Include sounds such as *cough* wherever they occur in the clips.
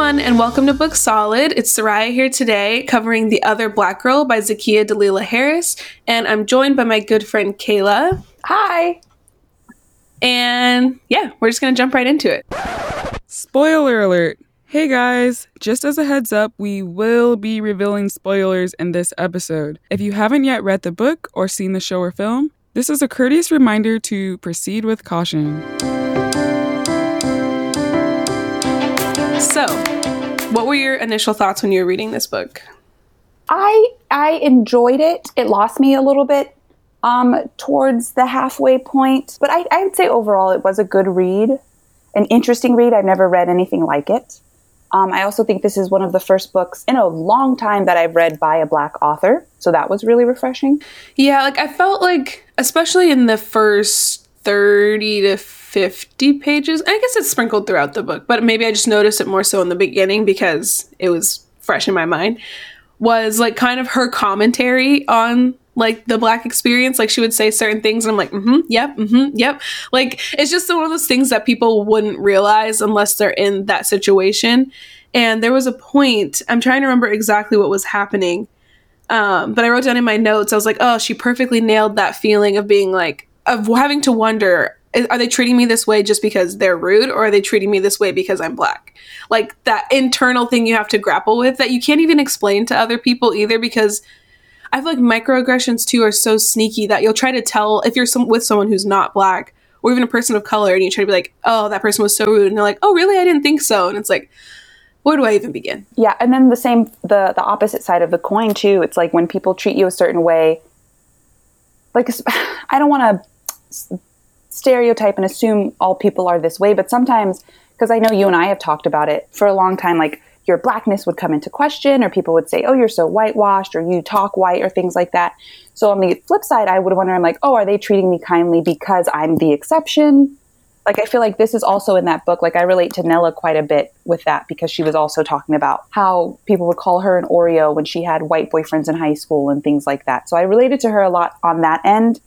everyone, and welcome to Booked Solid. It's Sariah here today, covering The Other Black Girl by Zakiya Delila Harris, and I'm joined by my good friend Kaila. Hi. And yeah, we're just gonna jump right into it. Spoiler alert! Hey guys, just as a heads up, we will be revealing spoilers in this episode. If you haven't yet read the book or seen the show or film, this is a courteous reminder to proceed with caution. So, what were your initial thoughts when you were reading this book? I I enjoyed it. It lost me a little bit um, towards the halfway point, but I, I would say overall it was a good read, an interesting read. I've never read anything like it. Um, I also think this is one of the first books in a long time that I've read by a black author, so that was really refreshing. Yeah, like I felt like, especially in the first 30 to 50 pages, I guess it's sprinkled throughout the book, but maybe I just noticed it more so in the beginning because it was fresh in my mind, was like kind of her commentary on like the black experience. Like she would say certain things and i'm like mm-hmm yep mm-hmm yep. Like it's just one of those things that people wouldn't realize unless they're in that situation. And there was a point i'm trying to remember exactly what was happening um, but i wrote down in my notes i was like oh she perfectly nailed that feeling of being like of having to wonder are they treating me this way just because they're rude or are they treating me this way because i'm black like that internal thing you have to grapple with that you can't even explain to other people either because I feel like microaggressions too are so sneaky that you'll try to tell if you're some, with someone who's not black or even a person of color and you try to be like, oh, that person was so rude. And they're like, oh, really? I didn't think so. And it's like, where do I even begin? Yeah. And then the same, the, the opposite side of the coin too. It's like when people treat you a certain way, like, *laughs* I don't want to stereotype and assume all people are this way, but sometimes, because I know you and I have talked about it for a long time, like, your blackness would come into question, or people would say, oh, you're so whitewashed, or you talk white, or things like that. So on the flip side, I would wonder, I'm like, oh, are they treating me kindly because I'm the exception? Like, I feel like this is also in that book. Like, I relate to Nella quite a bit with that because she was also talking about how people would call her an Oreo when she had white boyfriends in high school and things like that. So I related to her a lot on that end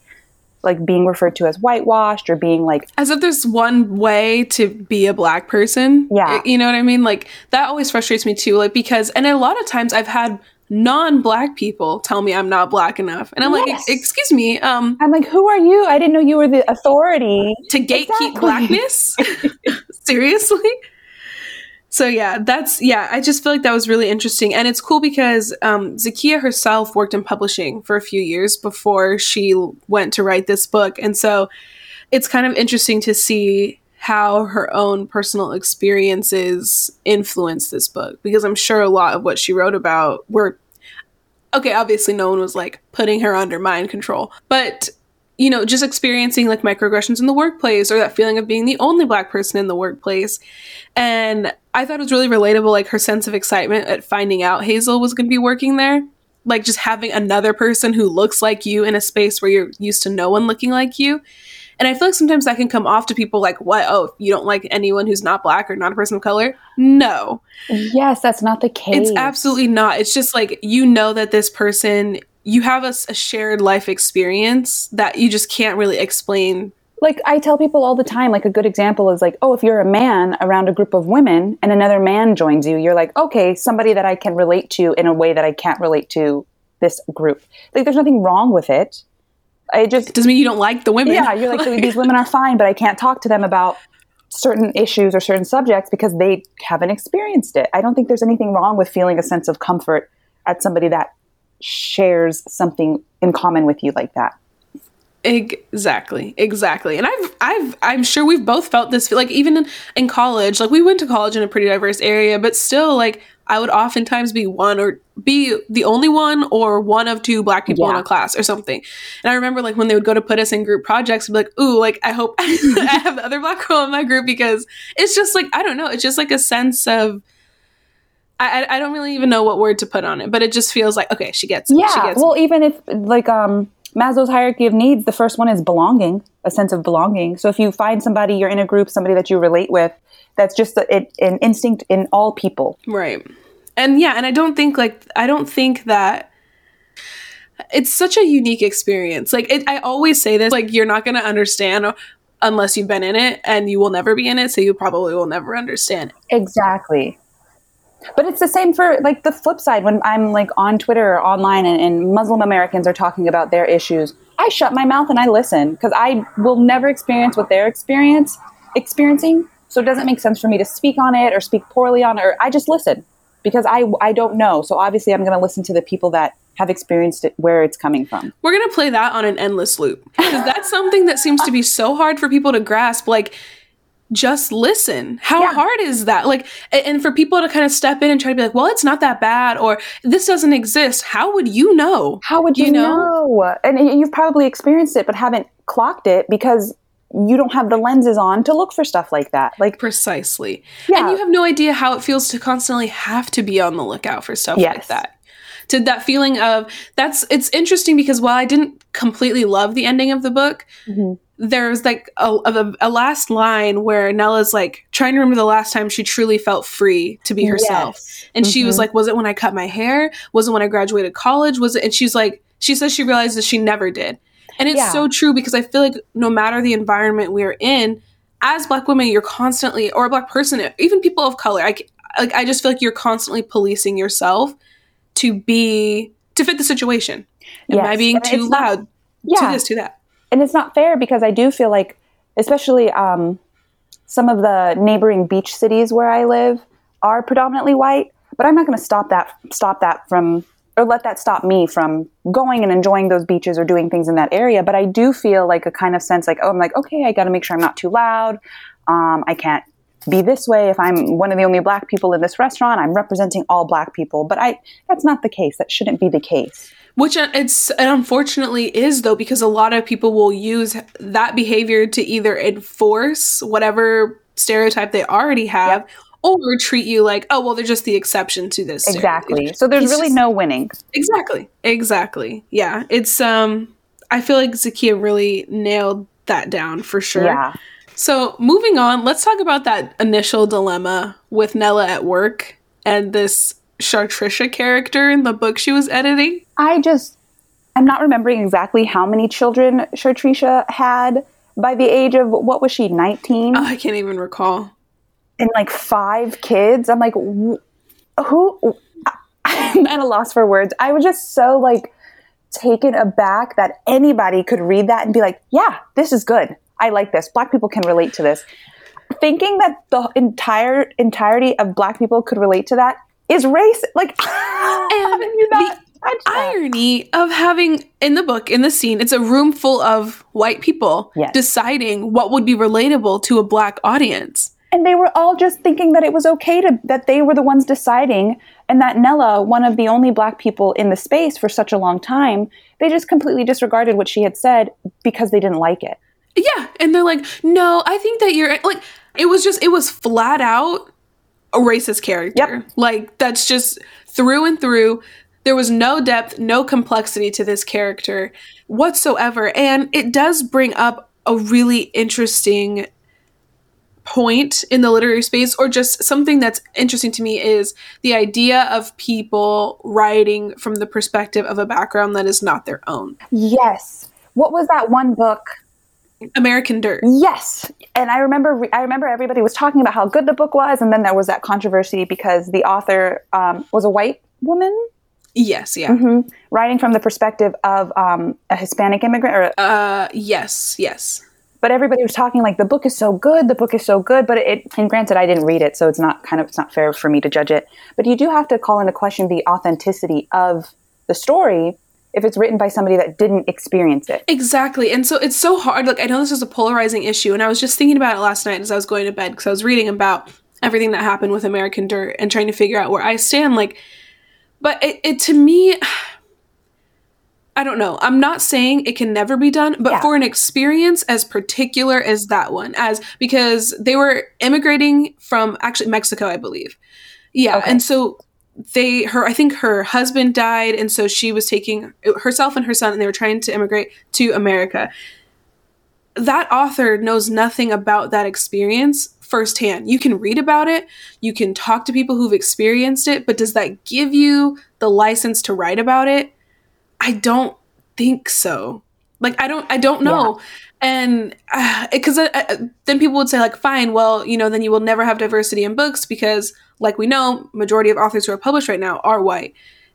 like being referred to as whitewashed or being like as if there's one way to be a black person. Yeah. You know what I mean? Like that always frustrates me too. Like because and a lot of times I've had non-black people tell me I'm not black enough. And I'm yes. like, excuse me, um I'm like, who are you? I didn't know you were the authority. To gatekeep exactly. blackness? *laughs* *laughs* Seriously? So yeah, that's yeah. I just feel like that was really interesting, and it's cool because um, Zakiya herself worked in publishing for a few years before she went to write this book, and so it's kind of interesting to see how her own personal experiences influenced this book because I'm sure a lot of what she wrote about were okay. Obviously, no one was like putting her under mind control, but you know, just experiencing like microaggressions in the workplace or that feeling of being the only black person in the workplace. And I thought it was really relatable, like her sense of excitement at finding out Hazel was going to be working there. Like just having another person who looks like you in a space where you're used to no one looking like you. And I feel like sometimes that can come off to people like, what? Oh, you don't like anyone who's not black or not a person of color? No. Yes, that's not the case. It's absolutely not. It's just like you know that this person you have a, a shared life experience that you just can't really explain like I tell people all the time, like a good example is like, oh, if you're a man around a group of women and another man joins you, you're like, okay, somebody that I can relate to in a way that I can't relate to this group. Like, there's nothing wrong with it. I just it doesn't mean you don't like the women. Yeah, you're like *laughs* these women are fine, but I can't talk to them about certain issues or certain subjects because they haven't experienced it. I don't think there's anything wrong with feeling a sense of comfort at somebody that shares something in common with you like that. Exactly, exactly. And I've, I've, I'm sure we've both felt this. Like even in, in college, like we went to college in a pretty diverse area, but still, like I would oftentimes be one or be the only one or one of two black people yeah. in a class or something. And I remember like when they would go to put us in group projects, I'd be like, ooh, like I hope *laughs* I have the other black girl in my group because it's just like I don't know, it's just like a sense of I, I don't really even know what word to put on it, but it just feels like okay, she gets it. Yeah. Gets well, it. even if like um Maslow's hierarchy of needs, the first one is belonging, a sense of belonging. So if you find somebody you're in a group, somebody that you relate with, that's just a, it, an instinct in all people. Right. And yeah, and I don't think like I don't think that it's such a unique experience. Like it, I always say this, like you're not going to understand unless you've been in it, and you will never be in it, so you probably will never understand. Exactly But it's the same for like the flip side when I'm like on Twitter or online and, and Muslim Americans are talking about their issues. I shut my mouth and I listen because I will never experience what they're experience experiencing. So it doesn't make sense for me to speak on it or speak poorly on it. Or I just listen because I I don't know. So obviously I'm going to listen to the people that have experienced it where it's coming from. We're going to play that on an endless loop because that's something that seems to be so hard for people to grasp. Like, just listen. How Yeah. hard is that? Like, and for people to kind of step in and try to be like, well, it's not that bad, or this doesn't exist. How would you know? How would you, You know? know? And you've probably experienced it but haven't clocked it because you don't have the lenses on to look for stuff like that. Like Precisely. Yeah. And you have no idea how it feels to constantly have to be on the lookout for stuff like that. To that feeling of that's it's interesting because while I didn't completely love the ending of the book, Mhm. There's like a, a, a last line where Nella's like trying to remember the last time she truly felt free to be herself. Yes. And she was Mhm. like, Was it when I cut my hair? Was it when I graduated college? Was it? And she's like, She says she realized that she never did. And it's Yeah. so true because I feel like no matter the environment we're in, as Black women, you're constantly, or a Black person, even people of color, I, like, I just feel like you're constantly policing yourself to be, to fit the situation. Am I being And too it's not- loud? yeah. To this, to that. And it's not fair because I do feel like, especially um, some of the neighboring beach cities where I live are predominantly white. But I'm not going to stop that stop that from or let that stop me from going and enjoying those beaches or doing things in that area. But I do feel like a kind of sense like, oh, I'm like, okay, I got to make sure I'm not too loud. Um, I can't be this way if I'm one of the only black people in this restaurant. I'm representing all black people, but I that's not the case. That shouldn't be the case. Which uh, it's it unfortunately is though, because a lot of people will use that behavior to either enforce whatever stereotype they already have, or treat you like, oh well, they're just the exception to this. stereotype. Exactly. So there's It's really just- no winning. Exactly. Exactly. Yeah. It's um I feel like Zakiya really nailed that down for sure. Yeah. So moving on, let's talk about that initial dilemma with Nella at work and this Chartricia character in the book she was editing. I just, I'm not remembering exactly how many children Chartricia had by the age of, what was she, 19? Oh, I can't even recall. and like five kids. I'm like, wh- who? *laughs* I'm at a loss for words. I was just so like taken aback that anybody could read that and be like, yeah, this is good. I like this. Black people can relate to this. Thinking that the entire entirety of black people could relate to that is race. Like, *laughs* and you not touch that? Irony of having in the book in the scene it's a room full of white people Yes. deciding what would be relatable to a black audience and they were all just thinking that it was okay to that they were the ones deciding and that Nella, one of the only black people in the space for such a long time, they just completely disregarded what she had said because they didn't like it. yeah and they're like no i think that you're like it was just it was flat out a racist character Yep. like that's just through and through there was no depth no complexity to this character whatsoever and it does bring up a really interesting point in the literary space or just something that's interesting to me is the idea of people writing from the perspective of a background that is not their own Yes. What was that one book? american dirt Yes. And I remember I remember everybody was talking about how good the book was and then there was that controversy because the author um, was a white woman yes yeah mhm, writing from the perspective of um, a Hispanic immigrant or uh yes yes but everybody was talking like the book is so good the book is so good but it and granted i didn't read it so it's not kind of it's not fair for me to judge it but you do have to call into question the authenticity of the story if it's written by somebody that didn't experience it Exactly. And so it's so hard. Like, I know this is a polarizing issue, and I was just thinking about it last night as I was going to bed because I was reading about everything that happened with American Dirt and trying to figure out where I stand. Like, but it, it to me, *sighs* I don't know. I'm not saying it can never be done, but Yeah. for an experience as particular as that one, as because they were immigrating from actually Mexico, I believe. Yeah. Okay. And so they her i think her husband died and so she was taking herself and her son and they were trying to immigrate to america that author knows nothing about that experience firsthand. You can read about it. You can talk to people who've experienced it but does that give you the license to write about it? I don't think so. Like i don't i don't know. And because uh, uh, then people would say like fine well you know then you will never have diversity in books because like we know, majority of authors who are published right now are white.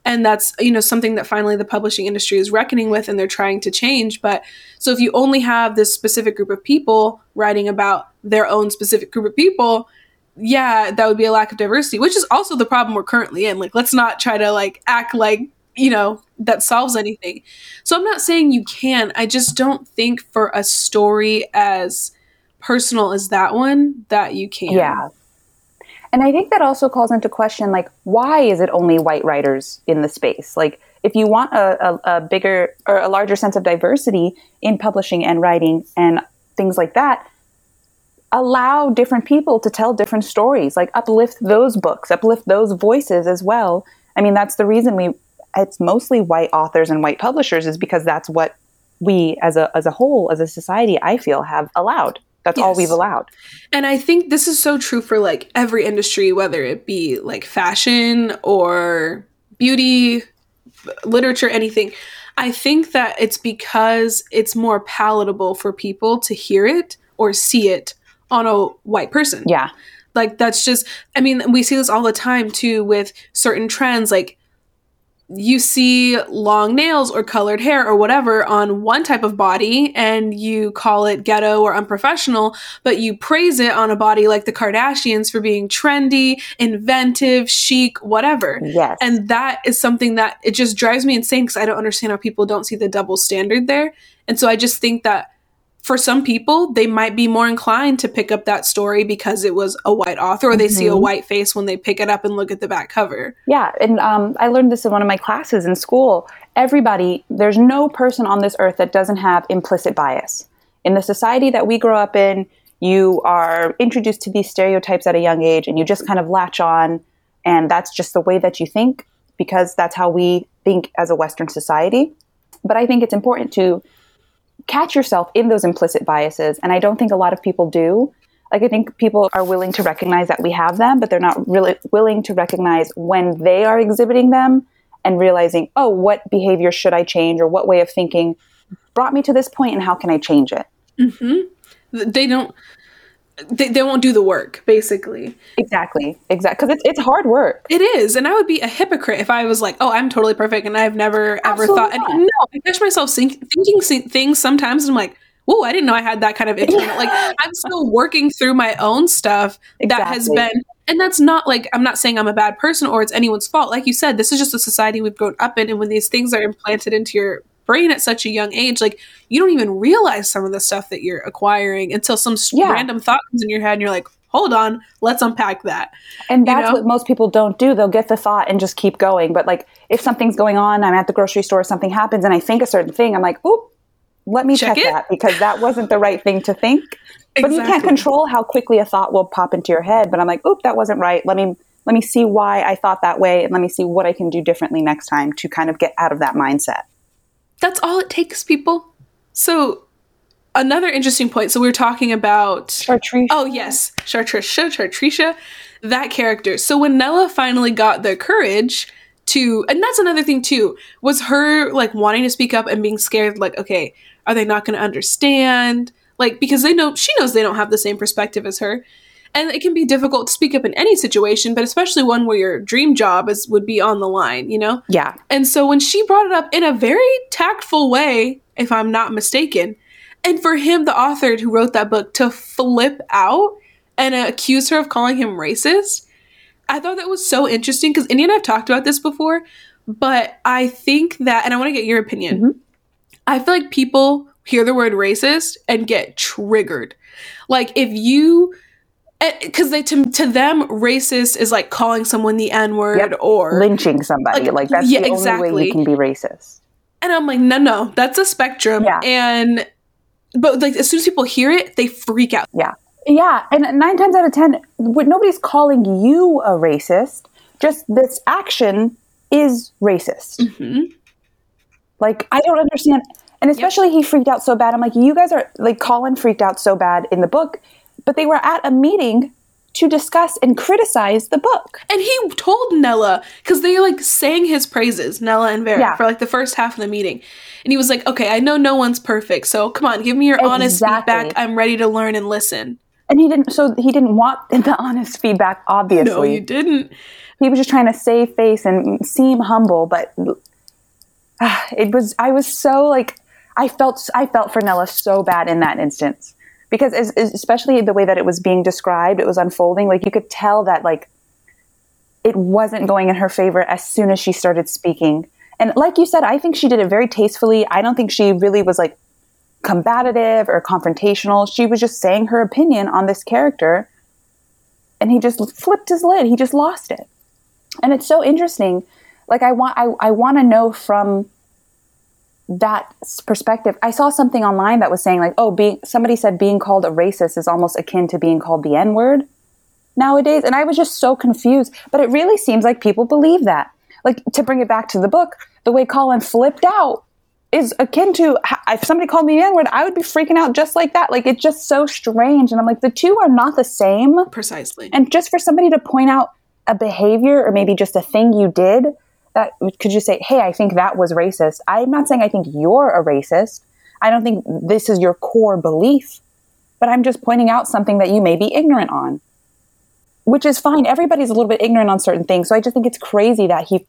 And that's, you know, something that finally the publishing industry is reckoning with and they're trying to change. But so if you only have this specific group of people writing about their own specific group of people, yeah, that would be a lack of diversity, which is also the problem we're currently in. Like, let's not try to like act like, you know, that solves anything. So I'm not saying you can. I just don't think for a story as personal as that one that you can. Yeah. And I think that also calls into question like why is it only white writers in the space? Like if you want a, a, a bigger or a larger sense of diversity in publishing and writing and things like that, allow different people to tell different stories. Like uplift those books, uplift those voices as well. I mean, that's the reason we it's mostly white authors and white publishers is because that's what we as a as a whole as a society I feel have allowed. That's yes. all we've allowed. And I think this is so true for like every industry, whether it be like fashion or beauty, literature, anything. I think that it's because it's more palatable for people to hear it or see it on a white person. Yeah. Like that's just I mean, we see this all the time too with certain trends like you see long nails or colored hair or whatever on one type of body and you call it ghetto or unprofessional, but you praise it on a body like the Kardashians for being trendy, inventive, chic, whatever. Yes. And that is something that it just drives me insane because I don't understand how people don't see the double standard there. And so I just think that for some people, they might be more inclined to pick up that story because it was a white author or they mm-hmm. see a mm-hmm. white face when they pick it up and look at the back cover. Yeah. And um, I learned this in one of my classes in school. Everybody, there's no person on this earth that doesn't have implicit bias. In the society that we grow up in, you are introduced to these stereotypes at a young age and you just kind of latch on. And that's just the way that you think because that's how we think as a Western society. But I think it's important to catch yourself in those implicit biases. And I don't think a lot of people do. Like, I think people are willing to recognize that we have them, but they're not really willing to recognize when they are exhibiting them and realizing, oh, what behavior should I change or what way of thinking brought me to this point and how can I change it? Mm-hmm. They don't they, they won't do the work basically. Exactly. Exactly because it's, it's hard work. It is and i would be a hypocrite if i was like oh i'm totally perfect and i've never Absolutely ever thought and no i catch myself think, thinking things sometimes and i'm like oh i didn't know i had that kind of *laughs* internet like i'm still working through my own stuff exactly. that has been and that's not like i'm not saying i'm a bad person or it's anyone's fault. Like you said this is just a society we've grown up in and when these things are implanted into your brain at such a young age, like you don't even realize some of the stuff that you're acquiring until some yeah. random thought comes in your head and you're like, hold on, let's unpack that. And that's you know? what most people don't do. They'll get the thought and just keep going. But like if something's going on, I'm at the grocery store, something happens and I think a certain thing, I'm like, oop, let me check, check that because that wasn't the right thing to think. Exactly. But you can't control how quickly a thought will pop into your head. But I'm like, oop, that wasn't right. Let me let me see why I thought that way and let me see what I can do differently next time to kind of get out of that mindset. That's all it takes, people. So, another interesting point. So, we are talking about. Chartricia. Oh, yes. Chartricia, Chartricia, that character. So, when Nella finally got the courage to. And that's another thing, too, was her, like, wanting to speak up and being scared, like, okay, are they not going to understand? Like, because they know, she knows they don't have the same perspective as her and it can be difficult to speak up in any situation but especially one where your dream job is would be on the line you know? Yeah. And so when she brought it up in a very tactful way if i'm not mistaken and for him the author who wrote that book to flip out and accuse her of calling him racist i thought that was so interesting because indy and i've talked about this before but i think that and i want to get your opinion. Mm-hmm. i feel like people hear the word racist and get triggered. Like if you because they to, to them racist is like calling someone the n word yep. or lynching somebody. Like, like that's yeah, the exactly. only way you can be racist. And i'm like no no that's a spectrum. Yeah. and but like as soon as people hear it they freak out. Yeah. Yeah. And nine times out of ten nobody's calling you a racist. Just this action is racist. Mm-hmm. like i don't understand. And especially yep. he freaked out so bad. I'm like you guys are like colin freaked out so bad in the book but they were at a meeting to discuss and criticize the book. And he told Nella because they like sang his praises, Nella and Vera, yeah. for like the first half of the meeting. And he was like, "Okay, I know no one's perfect, so come on, give me your exactly. honest feedback. I'm ready to learn and listen." And he didn't. So he didn't want *laughs* the honest feedback. Obviously, No, you didn't. he was just trying to save face and seem humble. But ah, it was. I was so like. I felt. I felt for Nella so bad in that instance because, as, especially the way that it was being described, it was unfolding. Like you could tell that like it wasn't going in her favor as soon as she started speaking. And like you said, I think she did it very tastefully. I don't think she really was like combative or confrontational. She was just saying her opinion on this character. And he just flipped his lid. He just lost it. And it's so interesting. Like I want I, I want to know from that perspective. I saw something online that was saying like, oh, being somebody said being called a racist is almost akin to being called the N-word nowadays. And I was just so confused. But it really seems like people believe that. Like to bring it back to the book, the way Colin flipped out is akin to if somebody called me the N word, I would be freaking out just like that. Like it's just so strange. And I'm like, the two are not the same. Precisely. And just for somebody to point out a behavior or maybe just a thing you did that could you say, hey, I think that was racist. I'm not saying I think you're a racist. I don't think this is your core belief, but I'm just pointing out something that you may be ignorant on, which is fine. Everybody's a little bit ignorant on certain things. So I just think it's crazy that he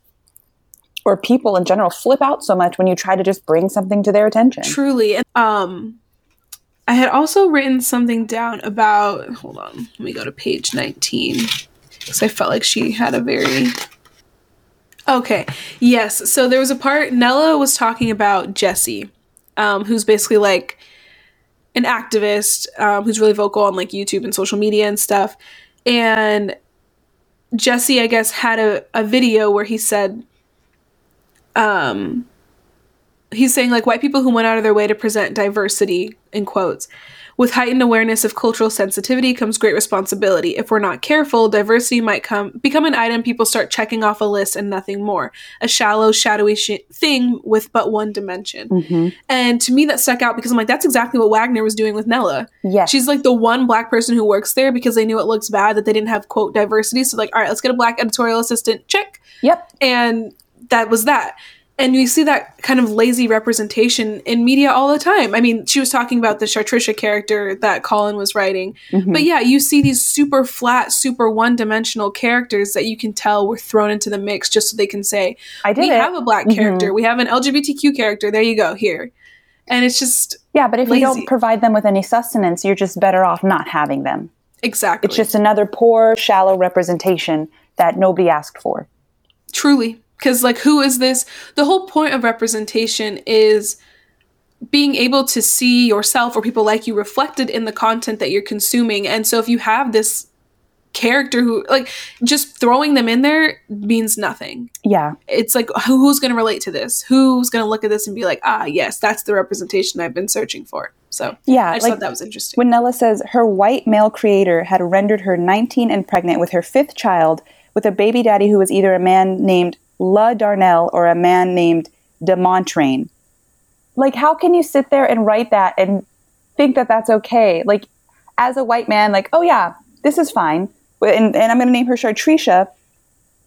or people in general flip out so much when you try to just bring something to their attention. Truly. Um, I had also written something down about. Hold on. Let me go to page 19. Because I felt like she had a very. Okay. Yes. So there was a part. Nella was talking about Jesse, um, who's basically like an activist um, who's really vocal on like YouTube and social media and stuff. And Jesse, I guess, had a, a video where he said, um, he's saying like white people who went out of their way to present diversity in quotes with heightened awareness of cultural sensitivity comes great responsibility. If we're not careful diversity might come become an item people start checking off a list and nothing more. A shallow shadowy sh- thing with but one dimension. Mhm. and to me that stuck out because i'm like that's exactly what wagner was doing with nella. Yeah, she's like the one black person who works there because they knew it looks bad that they didn't have quote diversity. So like all right let's get a black editorial assistant check. Yep. and that was that and you see that kind of lazy representation in media all the time i mean she was talking about the chartricia character that colin was writing Mhm. but yeah you see these super flat super one-dimensional characters that you can tell were thrown into the mix just so they can say I did we it. have a black Mhm. character we have an lgbtq character there you go here and it's just yeah, but if you don't provide them with any sustenance, you're just better off not having them. exactly It's just another poor, shallow representation that nobody asked for. Truly. Because, like, who is this? The whole point of representation is being able to see yourself or people like you reflected in the content that you're consuming. And so, if you have this character who, like, just throwing them in there means nothing. Yeah. It's like, who's going to relate to this? Who's going to look at this and be like, ah, yes, that's the representation I've been searching for? So, Yeah. I just like thought that was interesting. when Nella says her white male creator had rendered her 19 and pregnant with her fifth child with a baby daddy who was either a man named La Darnell or a man named De Montrain. Like, how can you sit there and write that and think that that's okay? Like, as a white man, like, oh yeah, this is fine. And, and I'm going to name her Chartricia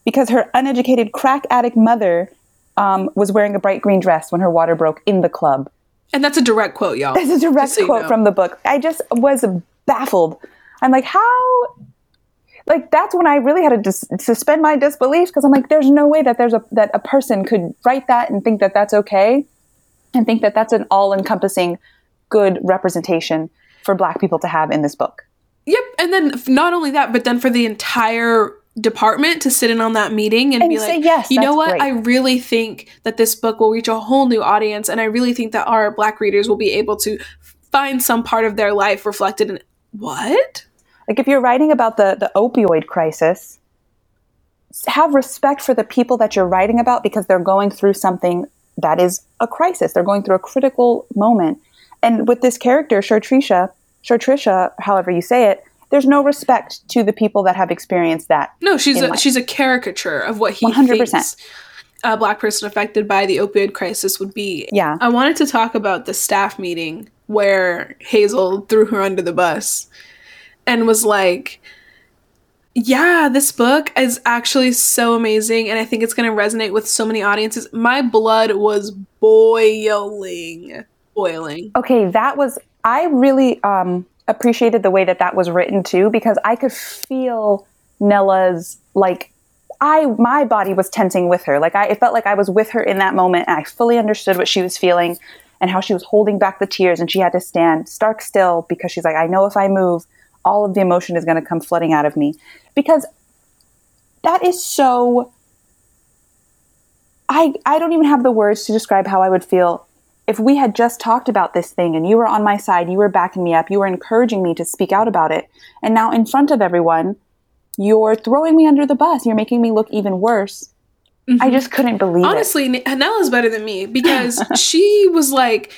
because her uneducated crack addict mother um, was wearing a bright green dress when her water broke in the club. and that's a direct quote, y'all. It's a direct so you quote know. from the book. I just was baffled. I'm like, how? Like that's when I really had to dis- suspend my disbelief because I'm like, there's no way that there's a that a person could write that and think that that's okay, and think that that's an all-encompassing good representation for Black people to have in this book. Yep. And then not only that, but then for the entire department to sit in on that meeting and, And be say, like, "Yes, you know what? great." I really think that this book will reach a whole new audience. And I really think that our black readers will be able to find some part of their life reflected in what? Like if you're writing about the the opioid crisis, have respect for the people that you're writing about because they're going through something that is a crisis. They're going through a critical moment. And with this character, Chartricia, Chartricia, however you say it, there's no respect to the people that have experienced that. No, she's a life. she's a caricature of what he 100%. thinks a black person affected by the opioid crisis would be. Yeah. I wanted to talk about the staff meeting where Hazel threw her under the bus and was like, Yeah, this book is actually so amazing, and I think it's going to resonate with so many audiences. My blood was boiling. Boiling. Okay, that was I really um appreciated the way that that was written too because I could feel Nella's like I my body was tensing with her. Like I it felt like I was with her in that moment and I fully understood what she was feeling and how she was holding back the tears and she had to stand stark still because she's like I know if I move all of the emotion is going to come flooding out of me because that is so I I don't even have the words to describe how I would feel if we had just talked about this thing and you were on my side, you were backing me up, you were encouraging me to speak out about it, and now in front of everyone, you're throwing me under the bus, you're making me look even worse. Mm-hmm. I just couldn't believe Honestly, it. Honestly, Nella's better than me because *laughs* she was like,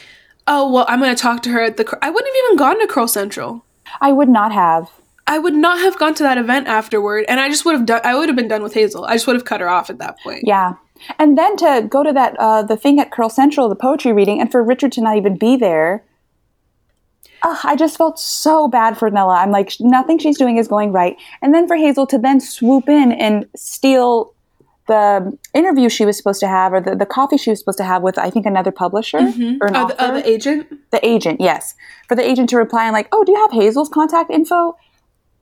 "Oh, well, I'm going to talk to her at the I wouldn't have even gone to Curl Central. I would not have. I would not have gone to that event afterward, and I just would have done. I would have been done with Hazel. I just would have cut her off at that point. Yeah, and then to go to that uh, the thing at Curl Central, the poetry reading, and for Richard to not even be there. Uh, I just felt so bad for Nella. I'm like, nothing she's doing is going right. And then for Hazel to then swoop in and steal the interview she was supposed to have or the, the coffee she was supposed to have with I think another publisher mm-hmm. or an oh, the, oh, the, agent. The agent, yes. For the agent to reply and like, oh, do you have Hazel's contact info?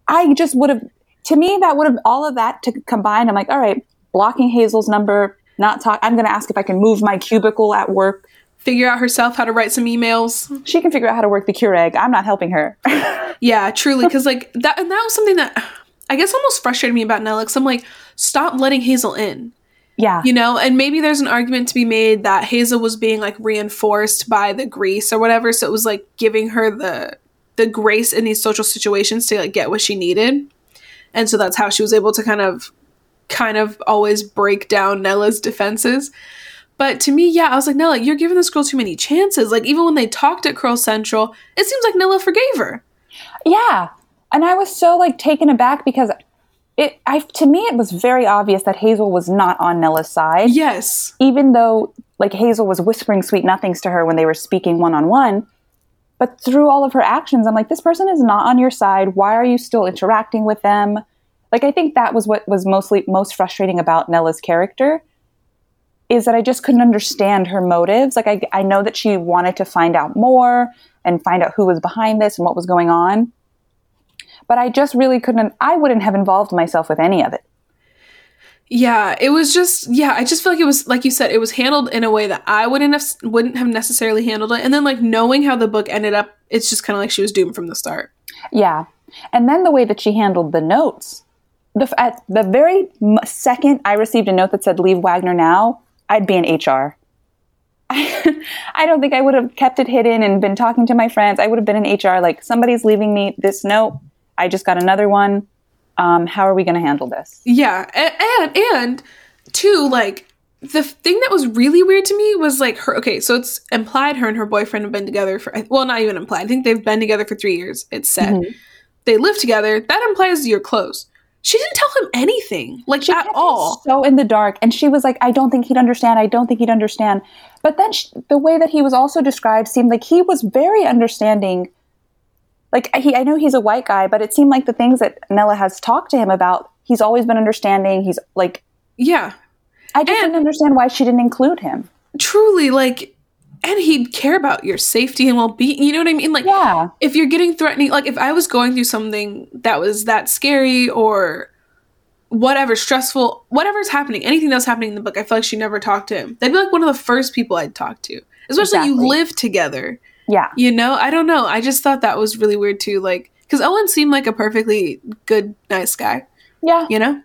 I just would have to me that would have all of that to combine. I'm like, all right, blocking Hazel's number, not talk. I'm going to ask if I can move my cubicle at work. Figure out herself how to write some emails. She can figure out how to work the Keurig. I'm not helping her. *laughs* yeah, truly, because like that, and that was something that I guess almost frustrated me about Nella's. I'm like, stop letting Hazel in. Yeah. You know, and maybe there's an argument to be made that Hazel was being like reinforced by the grease or whatever, so it was like giving her the the grace in these social situations to like get what she needed. And so that's how she was able to kind of kind of always break down Nella's defenses. But to me, yeah, I was like, Nella, you're giving this girl too many chances. Like, even when they talked at Curl Central, it seems like Nella forgave her. Yeah. And I was so, like, taken aback because it, I, to me, it was very obvious that Hazel was not on Nella's side. Yes. Even though, like, Hazel was whispering sweet nothings to her when they were speaking one on one. But through all of her actions, I'm like, this person is not on your side. Why are you still interacting with them? Like I think that was what was mostly most frustrating about Nella's character is that I just couldn't understand her motives. Like I, I know that she wanted to find out more and find out who was behind this and what was going on. But I just really couldn't I wouldn't have involved myself with any of it. Yeah, it was just yeah, I just feel like it was like you said, it was handled in a way that I wouldn't have wouldn't have necessarily handled it. And then like knowing how the book ended up, it's just kind of like she was doomed from the start. Yeah. And then the way that she handled the notes the, at the very second I received a note that said "Leave Wagner now," I'd be in HR. I, *laughs* I don't think I would have kept it hidden and been talking to my friends. I would have been in HR like somebody's leaving me this note. I just got another one. Um, how are we going to handle this? Yeah, and, and and two like the thing that was really weird to me was like her. Okay, so it's implied her and her boyfriend have been together for well, not even implied. I think they've been together for three years. It's said mm-hmm. they live together. That implies you're close. She didn't tell him anything, like she at all. So in the dark, and she was like, "I don't think he'd understand. I don't think he'd understand." But then she, the way that he was also described seemed like he was very understanding. Like he, I know he's a white guy, but it seemed like the things that Nella has talked to him about, he's always been understanding. He's like, yeah. I just and didn't understand why she didn't include him. Truly, like and he'd care about your safety and well-being you know what i mean like yeah if you're getting threatening like if i was going through something that was that scary or whatever stressful whatever's happening anything that's happening in the book i feel like she never talked to him that'd be like one of the first people i'd talk to especially exactly. you live together yeah you know i don't know i just thought that was really weird too like because owen seemed like a perfectly good nice guy yeah you know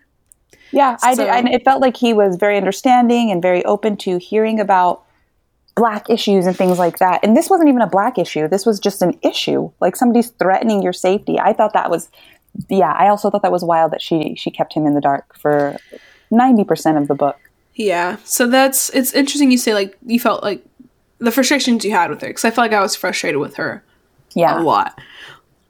yeah so. i did and it felt like he was very understanding and very open to hearing about black issues and things like that. And this wasn't even a black issue. This was just an issue. Like somebody's threatening your safety. I thought that was yeah, I also thought that was wild that she she kept him in the dark for 90% of the book. Yeah. So that's it's interesting you say like you felt like the frustrations you had with her cuz I felt like I was frustrated with her. Yeah. A lot.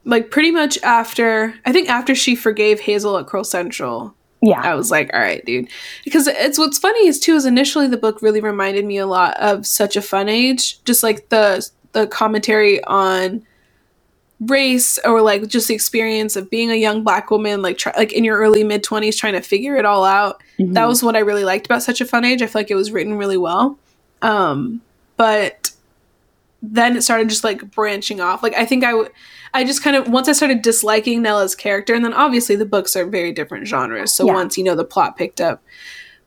Like pretty much after I think after she forgave Hazel at Curl Central, yeah i was like all right dude because it's what's funny is too is initially the book really reminded me a lot of such a fun age just like the the commentary on race or like just the experience of being a young black woman like try, like in your early mid 20s trying to figure it all out mm-hmm. that was what i really liked about such a fun age i feel like it was written really well um but then it started just like branching off. Like I think I w- I just kind of once I started disliking Nella's character, and then obviously the books are very different genres. So Yeah. once you know the plot picked up,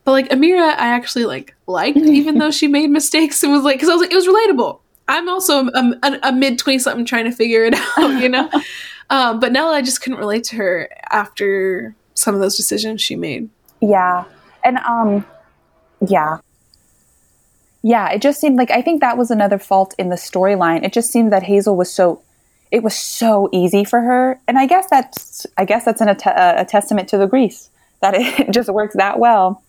but like Amira, I actually like liked, *laughs* even though she made mistakes. It was like because I was like it was relatable. I'm also a, a, a mid twenty something trying to figure it *laughs* out, you know. *laughs* um, but Nella, I just couldn't relate to her after some of those decisions she made. Yeah. And um yeah. Yeah, it just seemed like I think that was another fault in the storyline. It just seemed that Hazel was so it was so easy for her. And I guess that's I guess that's an, a, a testament to the grease that it *laughs* just works that well.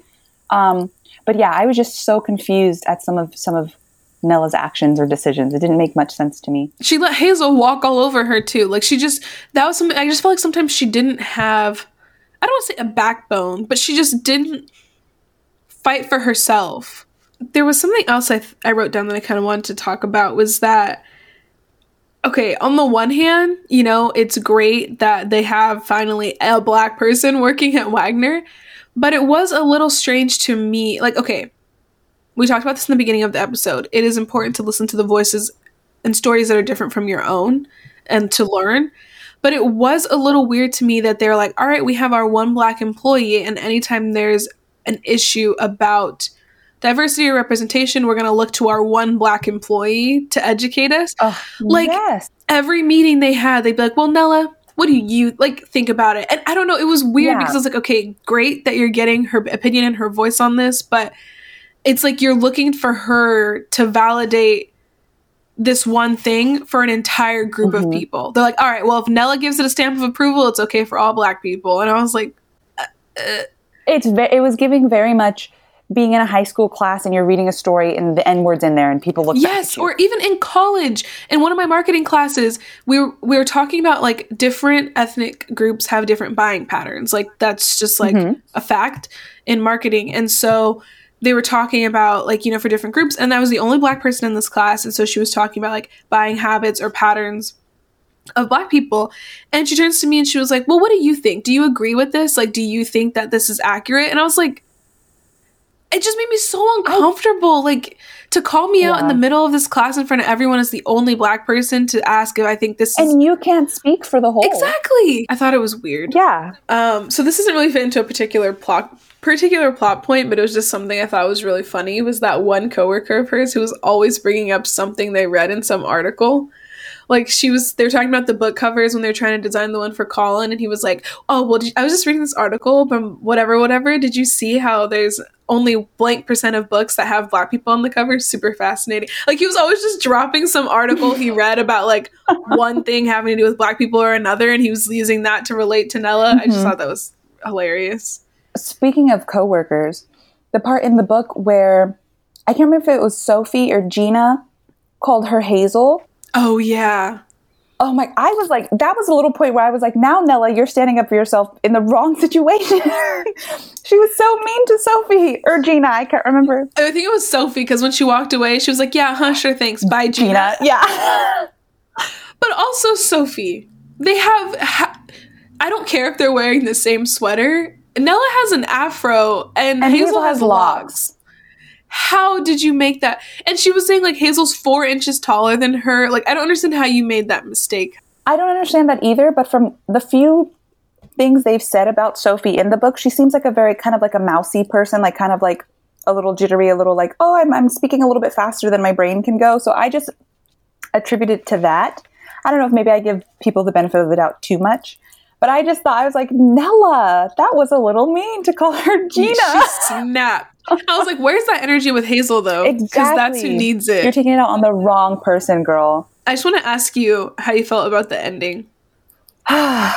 Um but yeah, I was just so confused at some of some of Nella's actions or decisions. It didn't make much sense to me. She let Hazel walk all over her too. Like she just that was something I just felt like sometimes she didn't have I don't want to say a backbone, but she just didn't fight for herself. There was something else I th- I wrote down that I kind of wanted to talk about was that okay, on the one hand, you know, it's great that they have finally a black person working at Wagner, but it was a little strange to me. Like, okay, we talked about this in the beginning of the episode. It is important to listen to the voices and stories that are different from your own and to learn. But it was a little weird to me that they're like, all right, we have our one black employee, and anytime there's an issue about diversity or representation, we're going to look to our one black employee to educate us. Oh, Like- yes. Every meeting they had, they'd be like, well, Nella, what do you like think about it? And I don't know, it was weird Yeah. because I was like, okay, great that you're getting her opinion and her voice on this, but it's like you're looking for her to validate this one thing for an entire group of Mhm. people. They're like, all right, well, if Nella gives it a stamp of approval, it's okay for all black people. And I was like, it's ve- it was giving very much being in a high school class and you're reading a story and the n words in there and people look yes at you. or even in college in one of my marketing classes we were, we were talking about like different ethnic groups have different buying patterns. Like that's just like Mhm. a fact in marketing. And so they were talking about like you know for different groups and I was the only black person in this class. And so she was talking about like buying habits or patterns of black people. And she turns to me and she was like well what do you think? Do you agree with this? Like do you think that this is accurate? And i was like it just made me so uncomfortable like to call me out in the middle of this class in front of everyone as the only black person to ask if i think this is and you can't speak for the whole exactly i thought it was weird yeah um, so this doesn't really fit into a particular plot particular plot point, but it was just something I thought was really funny. Was that one coworker of hers who was always bringing up something they read in some article. Like she was, they were talking about the book covers when they were trying to design the one for Colin, and he was like, "Oh, well, I was just reading this article from whatever, whatever. Did you see how there's only blank percent of books that have black people on the cover? Super fascinating. Like he was always just dropping some article he *laughs* read about like one thing having to do with black people or another, and he was using that to relate to Nella. I just Mhm. thought that was hilarious. speaking of coworkers the part in the book where i can't remember if it was sophie or gina called her hazel Oh yeah. oh my i was like that was a little point where i was like now nella you're standing up for yourself in the wrong *laughs* situation she was so mean to sophie or gina i can't remember I think it was Sophie because when she walked away, she was like, "Yeah, huh, sure, thanks, bye, Gina." gina yeah *laughs* But also Sophie, they have. Ha- I don't care if they're wearing the same sweater. Nella has an afro, and, And Hazel, Hazel has has locks. How did you make that? And she was saying like Hazel's four inches taller than her. Like I don't understand how you made that mistake. I don't understand that either, but from the few things they've said about Sophie in the book, she seems like a very kind of like a mousy person, like kind of like a little jittery, a little like, oh, I'm, I'm speaking a little bit faster than my brain can go. So I just attribute it to that. I don't know if maybe I give people the benefit of the doubt too much, but I just thought, I was like, Nella, that was a little mean to call her *laughs* Gina. She snapped. I was like, "Where's that energy with Hazel though? Because that's who needs it. You're taking it out on the wrong person, girl. I just want to ask you how you felt about the ending. *sighs* There's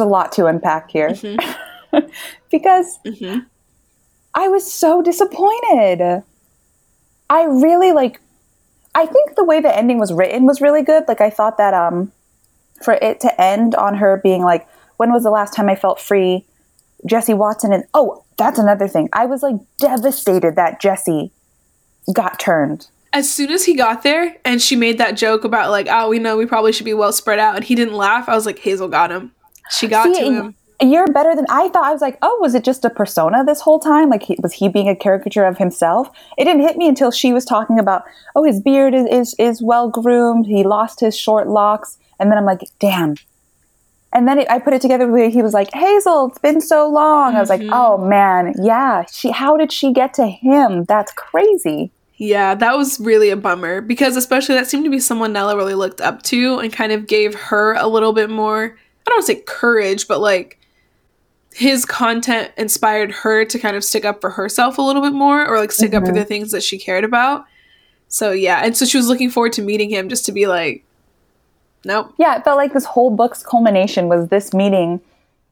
a lot to unpack here Mm-hmm. *laughs* because hmm I was so disappointed. I really like I think the way the ending was written was really good. Like I thought that um for it to end on her being like when was the last time I felt free? Jesse Watson and oh, that's another thing. I was like devastated that Jesse got turned. as soon as he got there and she made that joke about like, oh, we know we probably should be well spread out, and he didn't laugh, I was like, Hazel got him. She got See, to him. you're better than I thought. I was like, oh, was it just a persona this whole time? Like, he, was he being a caricature of himself? It didn't hit me until she was talking about, oh, his beard is, is, is well groomed. He lost his short locks. And then I'm like, damn. And then it, I put it together he was like, Hazel, it's been so long. Mm-hmm. I was like, Mm-hmm. oh man, yeah. She, how did she get to him? That's crazy. Yeah, that was really a bummer because especially that seemed to be someone Nella really looked up to and kind of gave her a little bit more, I don't want to say courage, but like his content inspired her to kind of stick up for herself a little bit more or like stick up for Mhm. the things that she cared about. So yeah, and so she was looking forward to meeting him just to be like, nope. Yeah, it felt like this whole book's culmination was this meeting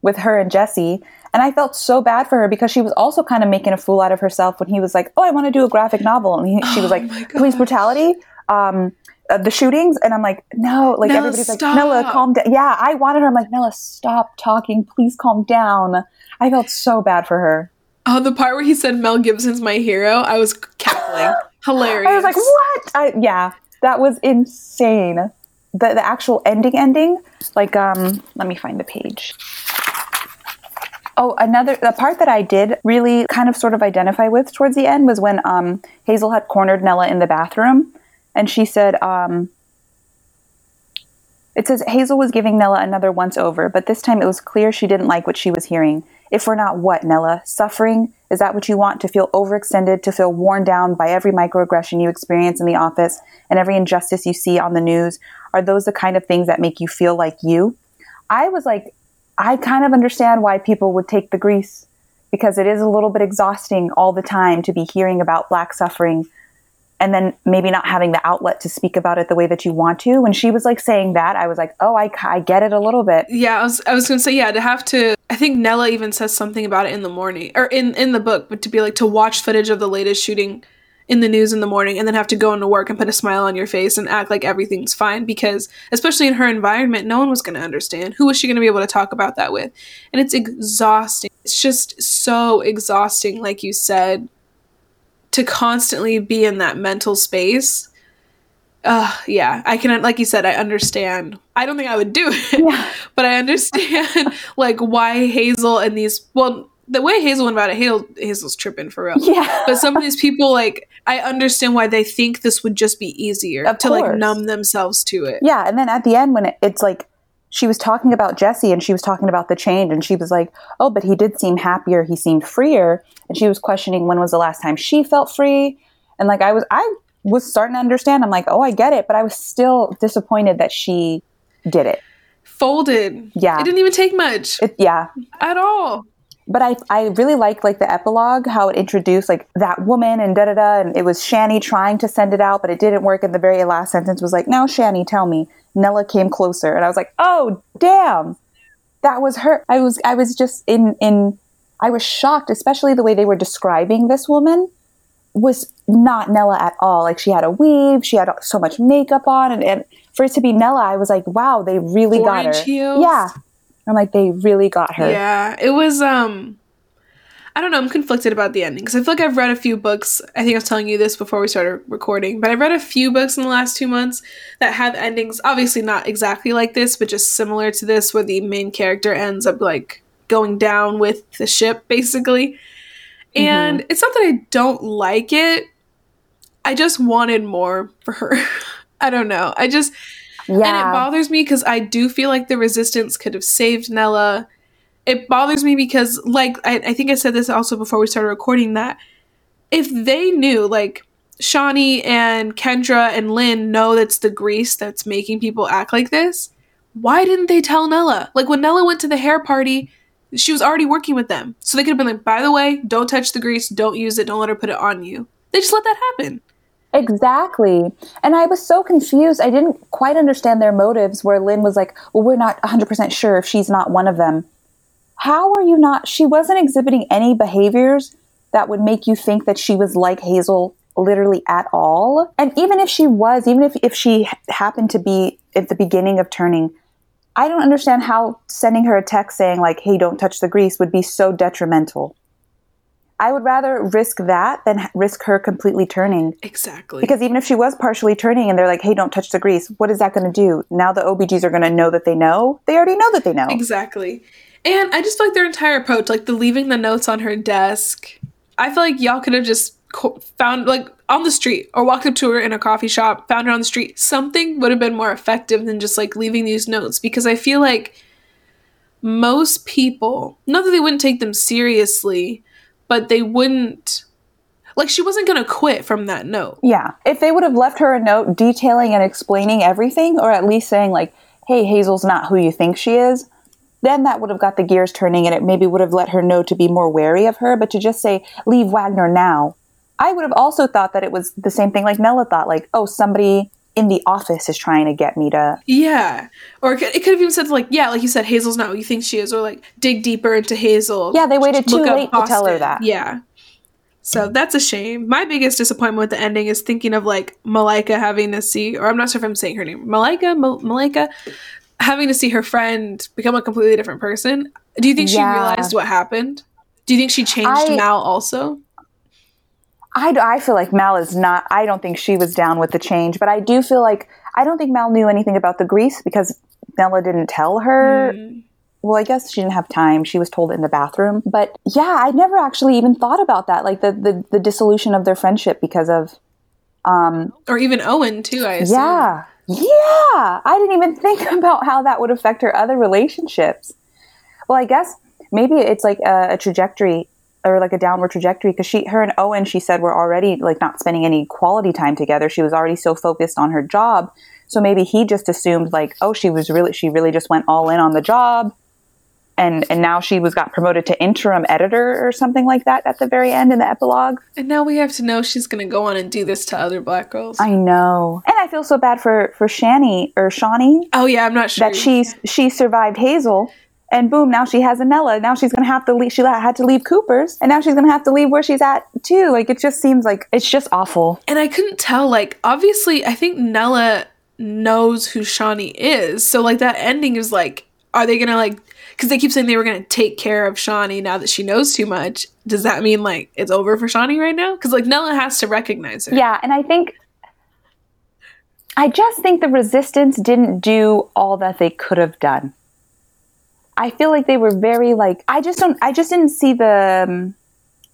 with her and Jesse. And I felt so bad for her because she was also kind of making a fool out of herself when he was like, "Oh, I want to do a graphic novel," and he, she was *gasps* Oh like, "Police brutality." Um, uh, the shootings, and I'm like, no, like Nella, everybody's like. Nella, calm down. Yeah, I wanted her. I'm like, Nella, stop talking. Please calm down. I felt so bad for her. Oh, the part where he said Mel Gibson's my hero, I was cackling. Hilarious. *gasps* I was like, what? I, yeah, that was insane. The the actual ending ending, like um, let me find the page. Oh, another the part that I did really kind of sort of identify with towards the end was when um, Hazel had cornered Nella in the bathroom, and she said, um, "It says Hazel was giving Nella another once over, but this time it was clear she didn't like what she was hearing. If we're not what, Nella, suffering? Is that what you want? To feel overextended, to feel worn down by every microaggression you experience in the office and every injustice you see on the news? Are those the kind of things that make you feel like you?" I was like, I kind of understand why people would take the grease because it is a little bit exhausting all the time to be hearing about black suffering and then maybe not having the outlet to speak about it the way that you want to. When she was like saying that, I was like, oh, I, I get it a little bit. Yeah, I was I was gonna say yeah to have to. I think Nella even says something about it in the morning or in in the book, but to be like to watch footage of the latest shooting in the news in the morning and then have to go into work and put a smile on your face and act like everything's fine because especially in her environment, no one was gonna understand. Who was she gonna be able to talk about that with? And it's exhausting. It's just so exhausting, like you said, to constantly be in that mental space. Uh, yeah, I can, like you said, I understand. I don't think I would do it, Yeah. *laughs* but I understand *laughs* like why Hazel and these well the way Hazel went about it, Hazel Hazel's tripping for real. Yeah. But some of these people like I understand why they think this would just be easier Of to like numb themselves to it. Yeah, and then at the end when it, it's like she was talking about Jesse and she was talking about the change and she was like, "Oh, but he did seem happier. He seemed freer." And she was questioning when was the last time she felt free. And like I was I was starting to understand. I'm like, "Oh, I get it," but I was still disappointed that she did it. Folded. Yeah. It didn't even take much It yeah. at all. But I, I really liked like the epilogue, how it introduced like that woman and da da da, and it was Shani trying to send it out, but it didn't work. And the very last sentence was like, "Now, Shani, tell me." Nella came closer, and I was like, "Oh, damn, that was her." I was, I was just in, in, I was shocked, especially the way they were describing this woman was not Nella at all. Like she had a weave, she had so much makeup on, and, and for it to be Nella, I was like, "Wow, they really got her." heels. Yeah, I'm like, they really got her. Yeah, it was um I don't know, I'm conflicted about the ending because I feel like I've read a few books. I think I was telling you this before we started recording, but I've read a few books in the last 2 months that have endings obviously not exactly like this, but just similar to this where the main character ends up like going down with the ship basically. Mm-hmm. And it's not that I don't like it. I just wanted more for her. *laughs* I don't know. I just and it bothers me because I do feel like the resistance could have saved Nella. It bothers me because, like, I, I think I said this also before we started recording that if they knew, like, Shawnee and Kendra and Lynn know that's the grease that's making people act like this, why didn't they tell Nella? Like, when Nella went to the hair party, she was already working with them. So they could have been like, by the way, don't touch the grease, don't use it, don't let her put it on you. They just let that happen. Exactly. And I was so confused. I didn't quite understand their motives where Lynn was like, well, we're not 100% sure if she's not one of them. How are you not? She wasn't exhibiting any behaviors that would make you think that she was like Hazel literally at all. And even if she was, even if, if she happened to be at the beginning of turning, I don't understand how sending her a text saying, like, hey, don't touch the grease would be so detrimental. I would rather risk that than risk her completely turning. Exactly. Because even if she was partially turning and they're like, hey, don't touch the grease, what is that going to do? Now the OBGs are going to know that they know? They already know that they know. Exactly. And I just feel like their entire approach, like the leaving the notes on her desk, I feel like y'all could have just found, like, on the street or walked up to her in a coffee shop, found her on the street. Something would have been more effective than just like leaving these notes because I feel like most people, not that they wouldn't take them seriously, but they wouldn't. Like, she wasn't going to quit from that note. Yeah. If they would have left her a note detailing and explaining everything, or at least saying, like, hey, Hazel's not who you think she is, then that would have got the gears turning and it maybe would have let her know to be more wary of her. But to just say, leave Wagner now, I would have also thought that it was the same thing like Nella thought, like, oh, somebody in the office is trying to get me to. Yeah. Or it could, it could have even said, like, yeah, like you said, Hazel's not what you think she is, or like dig deeper into Hazel. Yeah, they waited too late to tell her that. Yeah. So that's a shame. My biggest disappointment with the ending is thinking of like Malika having to see, or I'm not sure if I'm saying her name, Malika, Mal- Malika, having to see her friend become a completely different person. Do you think she Yeah. realized what happened? Do you think she changed I- Mal also? I, I feel like Mal is not, I don't think she was down with the change, but I do feel like, I don't think Mal knew anything about the grease because Nella didn't tell her. Mm. Well, I guess she didn't have time. She was told in the bathroom. But yeah, I never actually even thought about that, like the, the, the dissolution of their friendship because of, um, Or even Owen too, I assume. yeah. Yeah. I didn't even think *laughs* about how that would affect her other relationships. Well, I guess maybe it's like a, a trajectory or like a downward trajectory because she, her and Owen, she said were already like not spending any quality time together. She was already so focused on her job. So maybe he just assumed like, oh, she was really, she really just went all in on the job. And, and now she was got promoted to interim editor or something like that at the very end in the epilogue. And now we have to know she's going to go on and do this to other black girls. I know, and I feel so bad for for Shani or Shawnee oh yeah, I'm not sure. that she she survived Hazel, and boom, now she has Anella. Now she's gonna have to leave. She had to leave Cooper's, and now she's gonna have to leave where she's at too. Like it just seems like it's just awful. and I couldn't tell. Like, obviously, I think Nella knows who Shawnee is. So, like, that ending is like, are they gonna like? Because they keep saying they were gonna take care of Shawnee now that she knows too much. Does that mean like it's over for Shawnee right now? Because like Nella has to recognize her. Yeah, and I think. I just think the resistance didn't do all that they could have done. I feel like they were very like I just don't I just didn't see the um,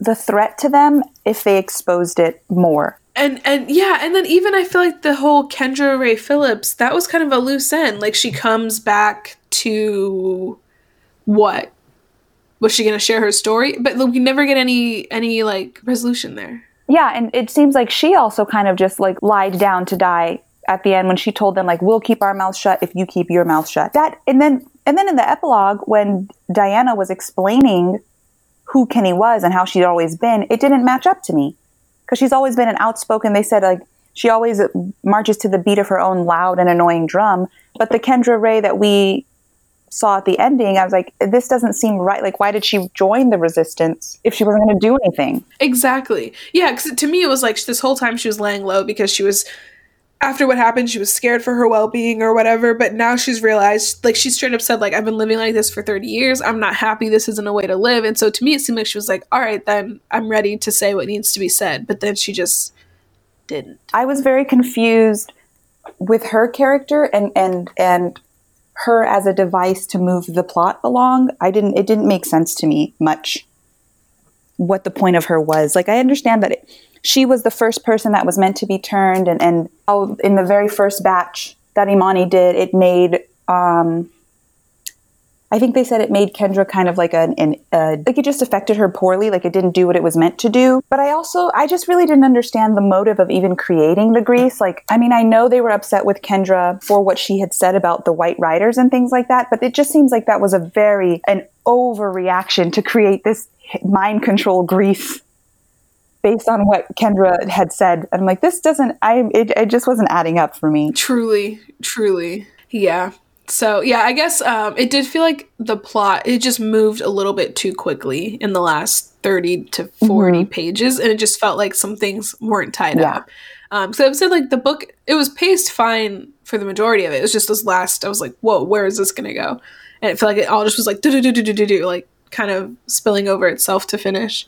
the threat to them if they exposed it more. And and yeah, and then even I feel like the whole Kendra Rae Phillips that was kind of a loose end. Like she comes back to what was she gonna share her story? But we never get any any like resolution there. Yeah, and it seems like she also kind of just like lied down to die at the end when she told them like we'll keep our mouths shut if you keep your mouth shut. That and then and then in the epilogue when Diana was explaining who Kenny was and how she'd always been, it didn't match up to me because she's always been an outspoken. They said like she always marches to the beat of her own loud and annoying drum, but the Kendra Rae that we saw at the ending, I was like, this doesn't seem right. Like, why did she join the resistance if she wasn't going to do anything? Exactly. Yeah, because to me it was like this whole time she was laying low because she was after what happened she was scared for her well-being or whatever but now she's realized like she straight up said like i've been living like this for 30 years i'm not happy this isn't a way to live and so to me it seemed like she was like all right then i'm ready to say what needs to be said but then she just didn't I was very confused with her character and and and her as a device to move the plot along. I didn't it didn't make sense to me much what the point of her was. Like I understand that it, she was the first person that was meant to be turned and and how in the very first batch that Imani did, it made um I think they said it made Kendra kind of like an, an uh, like it just affected her poorly, like it didn't do what it was meant to do. But I also, I just really didn't understand the motive of even creating the grease. Like, I mean, I know they were upset with Kendra for what she had said about the White Riders and things like that, but it just seems like that was a very an overreaction to create this mind control grease based on what Kendra had said. And I'm like, this doesn't, I, it, it just wasn't adding up for me. truly truly yeah so yeah i guess um, it did feel like the plot it just moved a little bit too quickly in the last 30 to 40 pages and it just felt like some things weren't tied Yeah. up. Um, so i would say like the book it was paced fine for the majority of it. It was just this last i was like whoa where is this gonna go? And it felt like it all just was like do do do do do do do like kind of spilling over itself to finish.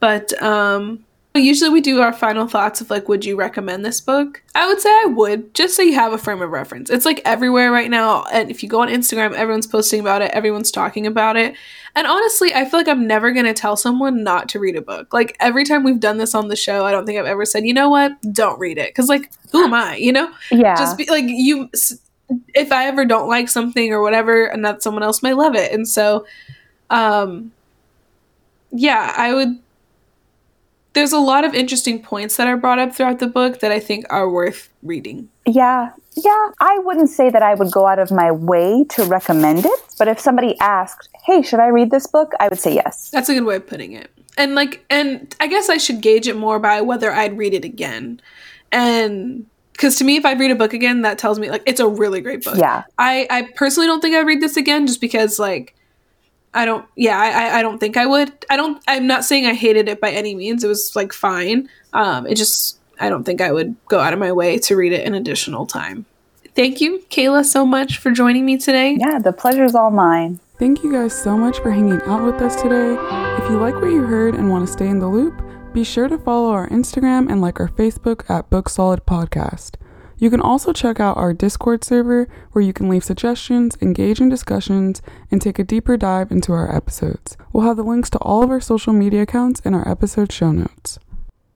But um Usually we do our final thoughts of like, would you recommend this book? I would say I would, just so you have a frame of reference. It's like everywhere right now. And if you go on Instagram, everyone's posting about it, everyone's talking about it. And honestly, I feel like I'm never going to tell someone not to read a book. Like every time we've done this on the show, I don't think I've ever said, you know what, don't read it. Cause like, who am I, you know? Yeah. Just be like, you, if I ever don't like something or whatever, and that someone else may love it. And so, um, yeah, I would there's a lot of interesting points that are brought up throughout the book that I think are worth reading. Yeah. Yeah, I wouldn't say that I would go out of my way to recommend it, but if somebody asked, "Hey, should I read this book?" I would say yes. That's a good way of putting it. And like and I guess I should gauge it more by whether I'd read it again. And because to me if i read a book again that tells me like it's a really great book yeah i i personally don't think i'd read this again just because like i don't yeah i i don't think i would. I don't i'm not saying i hated it by any means. It was like fine. Um it just i don't think i would go out of my way to read it an additional time. Thank you Kaila so much for joining me today. Yeah the pleasure's all mine. Thank you guys so much for hanging out with us today. If you like what you heard and want to stay in the loop, be sure to follow our Instagram and like our Facebook at Booked Solid Podcast. You can also check out our Discord server where you can leave suggestions, engage in discussions, and take a deeper dive into our episodes. We'll have the links to all of our social media accounts in our episode show notes.